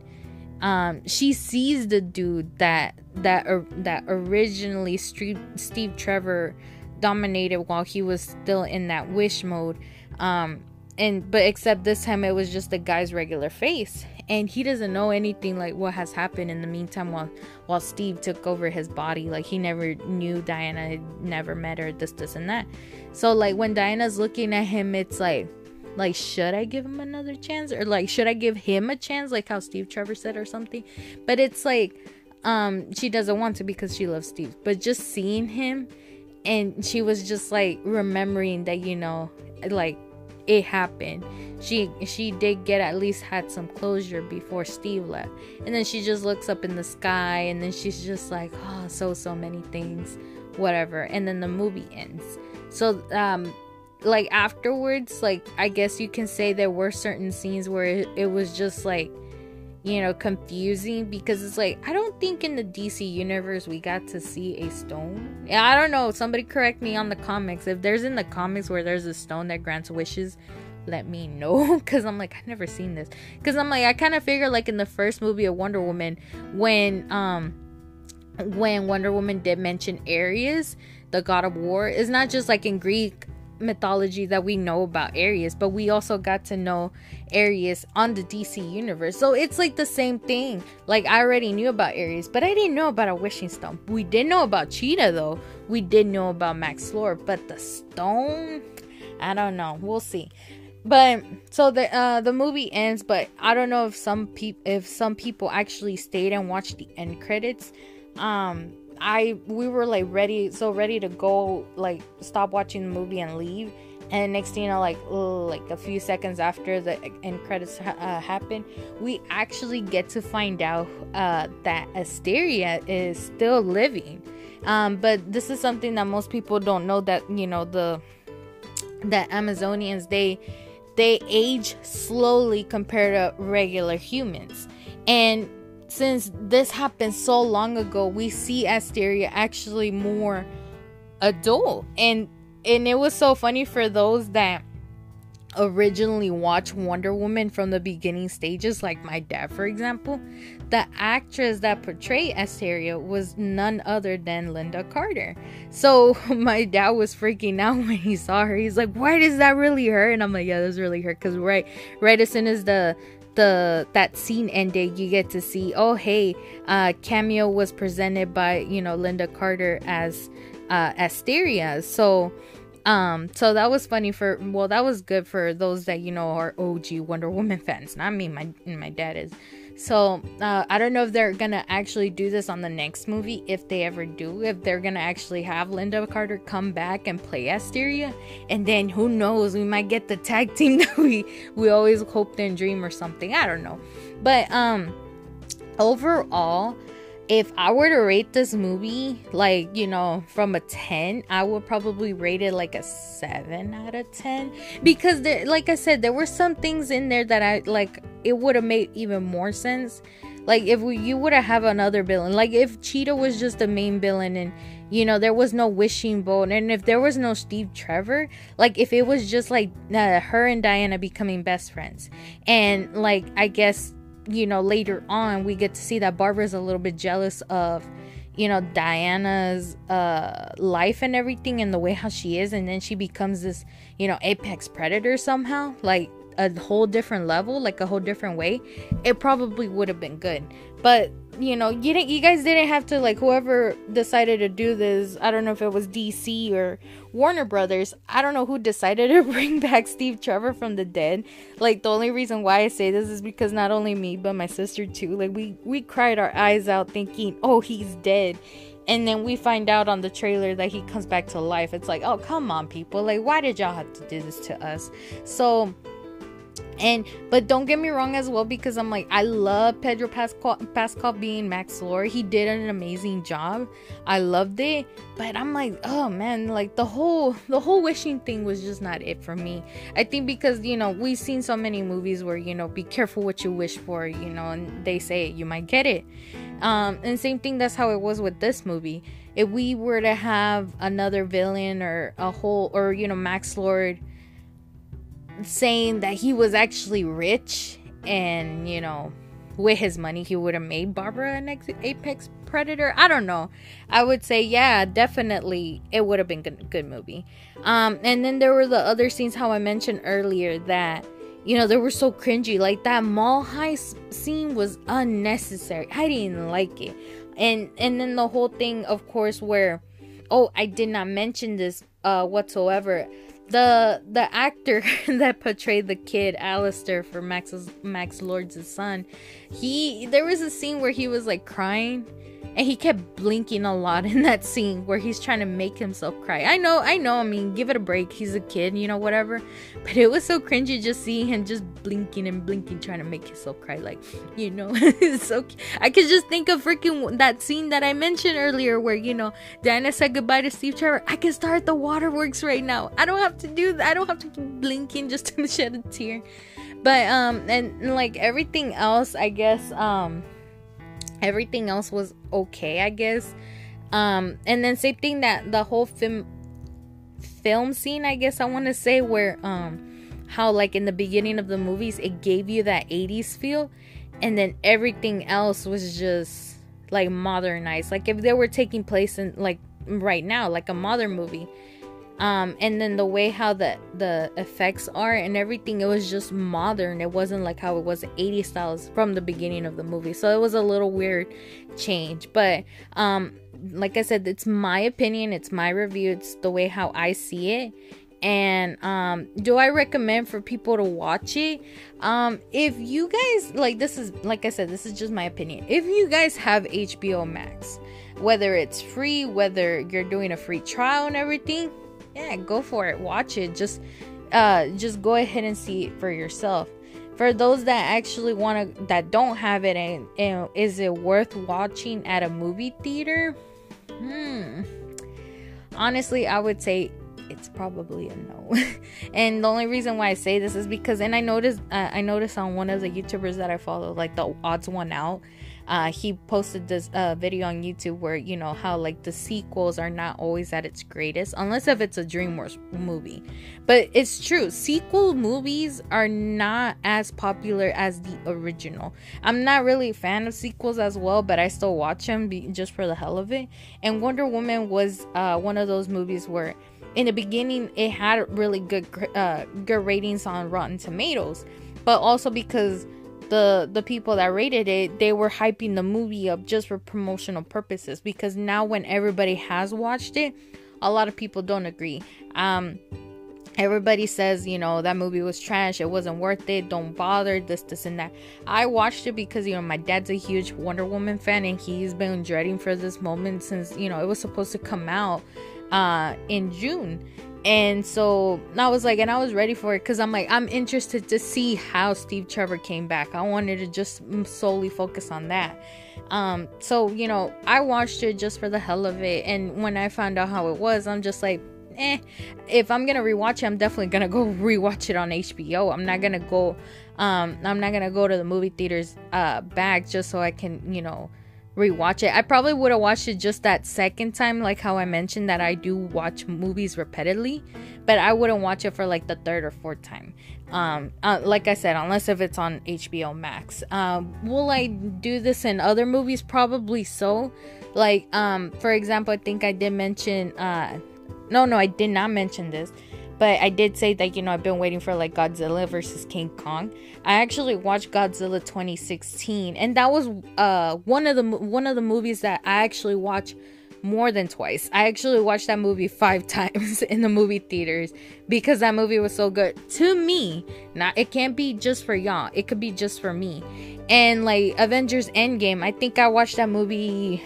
um she sees the dude that that uh, that originally Steve, Steve Trevor dominated while he was still in that wish mode. Um, and but except this time it was just the guy's regular face. And he doesn't know anything like what has happened in the meantime while while steve took over his body. Like he never knew diana had never met her this this and that. So like when diana's looking at him it's like like should i give him another chance? Or like should i give him a chance like how steve trevor said or something? But it's like um she doesn't want to because she loves steve. But just seeing him and she was just like remembering that you know like it happened. She she did get at least had some closure before steve left. And then she just looks up in the sky and then she's just like oh so so many things. Whatever. And then the movie ends. So um like afterwards like i guess you can say there were certain scenes where it, it was just like you know, confusing because it's like I don't think in the DC universe we got to see a stone. Yeah, I don't know. Somebody correct me on the comics. If there's in the comics where there's a stone that grants wishes, let me know because I'm like I've never seen this. Because I'm like I kind of figure like in the first movie of Wonder Woman when um when Wonder Woman did mention Ares, the god of war, is not just like in Greek mythology that we know about Ares, but we also got to know Ares on the DC universe. So it's like the same thing. Like I already knew about Ares, but I didn't know about a wishing stone. We did know about Cheetah though. We did know about Max Lord, but the stone, I don't know. We'll see. But so the uh the movie ends, but I don't know if some people if some people actually stayed and watched the end credits. Um I we were like ready, so ready to go, like stop watching the movie and leave. And next thing you know, like like a few seconds after the end credits uh, happen, we actually get to find out uh, that Asteria is still living. Um, but this is something that most people don't know that you know the that Amazonians they they age slowly compared to regular humans, and since this happened so long ago, we see Asteria actually more adult. And and it was so funny for those that originally watched Wonder Woman from the beginning stages, like my dad, for example, the actress that portrayed Asteria was none other than Lynda Carter. So my dad was freaking out when he saw her. He's like, "Why is that really her?" And I'm like, "Yeah, that's really her." Because right, right as soon as the the that scene ended, you get to see, oh hey, uh, cameo was presented by you know Lynda Carter as uh, Asteria. So um, so that was funny for well, that was good for those that you know are OG Wonder Woman fans. Not me, my my dad is. So uh, I don't know if they're gonna actually do this on the next movie, if they ever do. If they're gonna actually have Lynda Carter come back and play Asteria, and then who knows, we might get the tag team that we we always hoped and dream or something. I don't know, but um, overall if I were to rate this movie, like, you know, from a 10, I would probably rate it like a 7 out of 10. Because, there, like I said, there were some things in there that I, like, it would have made even more sense. Like, if we, you would have another villain. Like, if Cheetah was just the main villain and, you know, there was no wishing bone. And if there was no Steve Trevor, like, if it was just like uh, her and Diana becoming best friends. And, like, I guess you know, later on, we get to see that Barbara's a little bit jealous of, you know, Diana's uh, life and everything and the way how she is. And then she becomes this, you know, apex predator somehow, like a whole different level, like a whole different way. It probably would have been good. But you know, you didn't, you guys didn't have to like whoever decided to do this. I don't know if it was DC or Warner Brothers. I don't know who decided to bring back Steve Trevor from the dead. Like the only reason why I say this is because not only me but my sister too. Like we we cried our eyes out thinking, "Oh, he's dead." And then we find out on the trailer that he comes back to life. It's like, "Oh, come on, people. Like why did y'all have to do this to us?" So and but don't get me wrong as well because I'm like I love Pedro Pascal Pascal being Max Lord. He did an amazing job. I loved it, but I'm like, oh man, like the whole the whole wishing thing was just not it for me. I think because you know we've seen so many movies where you know be careful what you wish for, you know, and they say you might get it. Um, and same thing. That's how it was with this movie. If we were to have another villain or a whole or you know Max Lord saying that he was actually rich and, you know, with his money he would have made Barbara an apex predator. I don't know. I would say yeah, definitely it would have been good, good movie. Um and then there were the other scenes how I mentioned earlier that you know, they were so cringy. Like that mall heist scene was unnecessary. I didn't like it. And and then the whole thing of course where oh, I did not mention this uh whatsoever the the actor that portrayed the kid Alistair for Max's Max Lord's son, he there was a scene where he was like crying and he kept blinking a lot in that scene where he's trying to make himself cry. I know, I know. I mean, give it a break. He's a kid, you know, whatever. But it was so cringy just seeing him just blinking and blinking, trying to make himself cry. Like, you know, it's so. I could just think of freaking that scene that I mentioned earlier, where you know Diana said goodbye to Steve Trevor. I can start the waterworks right now. I don't have to do that. I don't have to keep blinking just to shed a tear. But um, and like everything else, I guess um everything else was okay, I guess. Um, and then same thing that the whole film film scene, I guess I want to say, where um, how like in the beginning of the movies it gave you that 80s feel, and then everything else was just like modernized. Like if they were taking place in like right now, like a modern movie um and then the way how the the effects are and everything it was just modern. It wasn't like how it was 80 styles from the beginning of the movie. So it was a little weird change. But um like i said it's my opinion it's my review it's the way how i see it. And um do i recommend for people to watch it? Um if you guys like this is like i said this is just my opinion. If you guys have hbo max whether it's free whether you're doing a free trial and everything yeah, go for it. Watch it. Just uh just go ahead and see it for yourself. For those that actually want to that don't have it and, and is it worth watching at a movie theater? Hmm. Honestly, I would say it's probably a no. and the only reason why I say this is because, and I noticed, uh, I noticed on one of the YouTubers that I follow, like the odds one out, uh, he posted this uh, video on YouTube where you know how like the sequels are not always at its greatest unless if it's a DreamWorks movie. But it's true, sequel movies are not as popular as the original. I'm not really a fan of sequels as well, but I still watch them be- just for the hell of it. And Wonder Woman was uh, one of those movies where in the beginning it had really good uh, good ratings on Rotten Tomatoes, but also because the the people that rated it they were hyping the movie up just for promotional purposes because now when everybody has watched it a lot of people don't agree. Um everybody says you know that movie was trash it wasn't worth it don't bother this this and that. I watched it because you know my dad's a huge wonder woman fan and he's been dreading for this moment since you know it was supposed to come out uh in june and so I was like, and I was ready for it because I'm like, I'm interested to see how Steve Trevor came back. I wanted to just solely focus on that. Um, so you know, I watched it just for the hell of it, and when I found out how it was, I'm just like, eh. If I'm gonna rewatch it, I'm definitely gonna go rewatch it on HBO. I'm not gonna go, um, I'm not gonna go to the movie theaters uh back just so I can, you know rewatch it. I probably would have watched it just that second time, like how I mentioned that I do watch movies repeatedly, but I wouldn't watch it for like the third or fourth time. Um, uh, like I said, unless if it's on HBO Max. Um, will I do this in other movies? Probably so. Like, um, for example, I think I did mention. Uh, no, no, I did not mention this. But I did say that, you know, I've been waiting for like Godzilla versus King Kong. I actually watched Godzilla 2016 and that was uh one of the one of the movies that I actually watched more than twice. I actually watched that movie 5 times in the movie theaters because that movie was so good to me. Not it can't be just for y'all. It could be just for me. And like Avengers Endgame, I think I watched that movie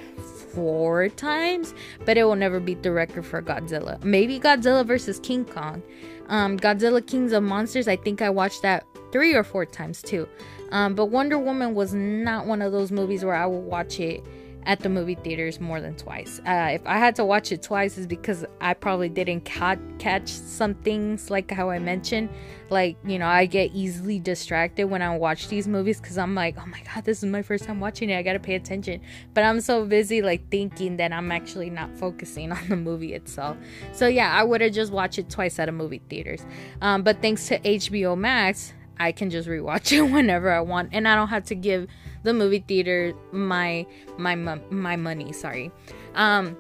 four times, but it will never beat the record for Godzilla. Maybe Godzilla versus King Kong. Um, Godzilla Kings of Monsters, I think I watched that three or four times too. Um, but Wonder Woman was not one of those movies where I will watch it at the movie theaters more than twice. Uh, if I had to watch it twice, is because I probably didn't ca- catch some things like how I mentioned. Like, you know, I get easily distracted when I watch these movies because I'm like, oh my god, this is my first time watching it. I gotta pay attention. But I'm so busy, like, thinking that I'm actually not focusing on the movie itself. So, yeah, I would have just watched it twice at a movie theaters. Um, but thanks to HBO Max, I can just rewatch it whenever I want, and I don't have to give the movie theater my my my money. Sorry. Um.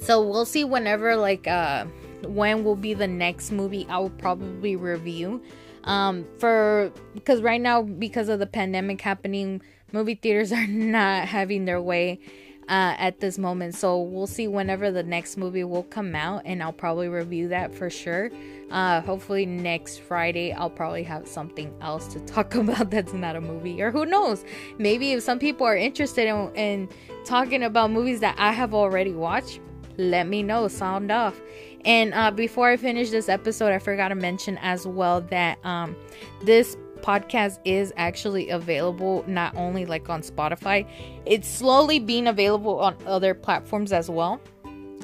So we'll see whenever like uh when will be the next movie I will probably review. Um, for because right now because of the pandemic happening, movie theaters are not having their way uh, at this moment. So we'll see whenever the next movie will come out, and I'll probably review that for sure. Uh, hopefully next Friday I'll probably have something else to talk about that's not a movie, or who knows? Maybe if some people are interested in, in talking about movies that I have already watched, let me know. Sound off. And uh, before I finish this episode, I forgot to mention as well that um, this podcast is actually available not only like on Spotify, it's slowly being available on other platforms as well.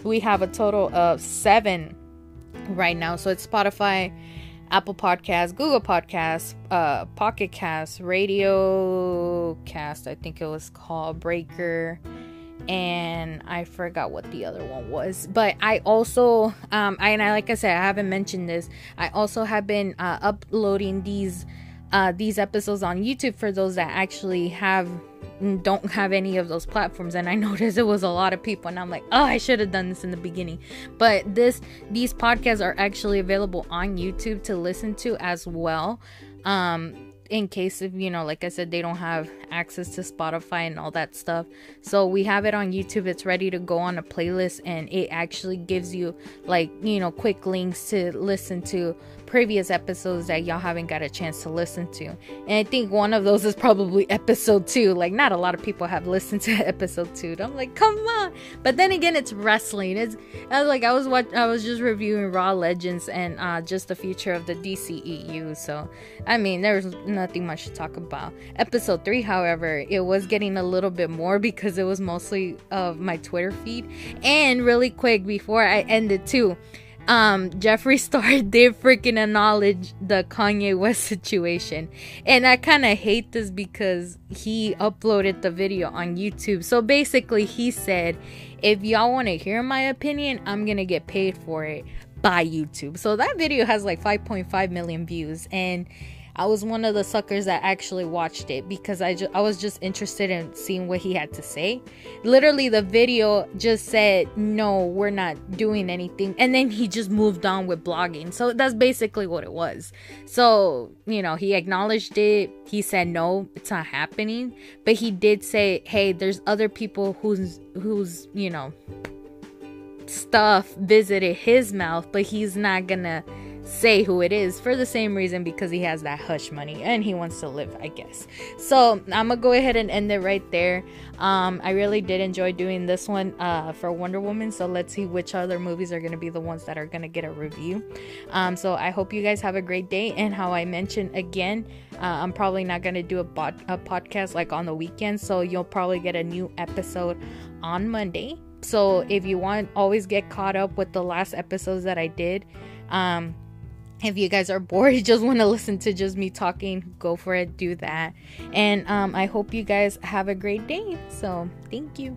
We have a total of seven right now. So it's Spotify, Apple Podcasts, Google Podcasts, uh, Pocket Cast, Radio Cast, I think it was called Breaker, and I forgot what the other one was. But I also, um, I, and I like I said, I haven't mentioned this. I also have been uh, uploading these uh, these episodes on YouTube for those that actually have don't have any of those platforms. And i noticed it was a lot of people and i'm like oh i should have done this in the beginning. But this these podcasts are actually available on youtube to listen to as well um in case of you know like i said they don't have access to spotify and all that stuff. So we have it on youtube. It's ready to go on a playlist and it actually gives you like you know quick links to listen to previous episodes that y'all haven't got a chance to listen to. And I think one of those is probably episode two. Like, not a lot of people have listened to episode two. I'm like, come on. But then again, it's wrestling. It's I was like, I was what I was just reviewing Raw Legends and uh, just the future of the DCEU. So, I mean, there's nothing much to talk about. Episode three, however, it was getting a little bit more because it was mostly of my Twitter feed. And really quick before I end it too um Jeffree Star did freaking acknowledge the Kanye West situation. And I kind of hate this because he uploaded the video on YouTube. So basically he said, if y'all want to hear my opinion, I'm going to get paid for it by YouTube. So that video has like 5.5 million views and I was one of the suckers that actually watched it because I just I was just interested in seeing what he had to say. Literally the video just said no, we're not doing anything and then he just moved on with blogging. So that's basically what it was. So, you know, he acknowledged it. He said no, it's not happening, but he did say, "Hey, there's other people who's who's, you know, stuff visited his mouth, but he's not to say who it is for the same reason because he has that hush money and he wants to live, I guess. So I'm gonna go ahead and end it right there. Um, I really did enjoy doing this one uh, for Wonder Woman. So let's see which other movies are gonna be the ones that are gonna get a review. Um, so I hope you guys have a great day. And how I mentioned again, uh, I'm probably not gonna do a, bod- a podcast like on the weekend. So you'll probably get a new episode on Monday. So if you want, always get caught up with the last episodes that I did. Um, if you guys are bored you just want to listen to just me talking go for it do that. And um, i hope you guys have a great day. So thank you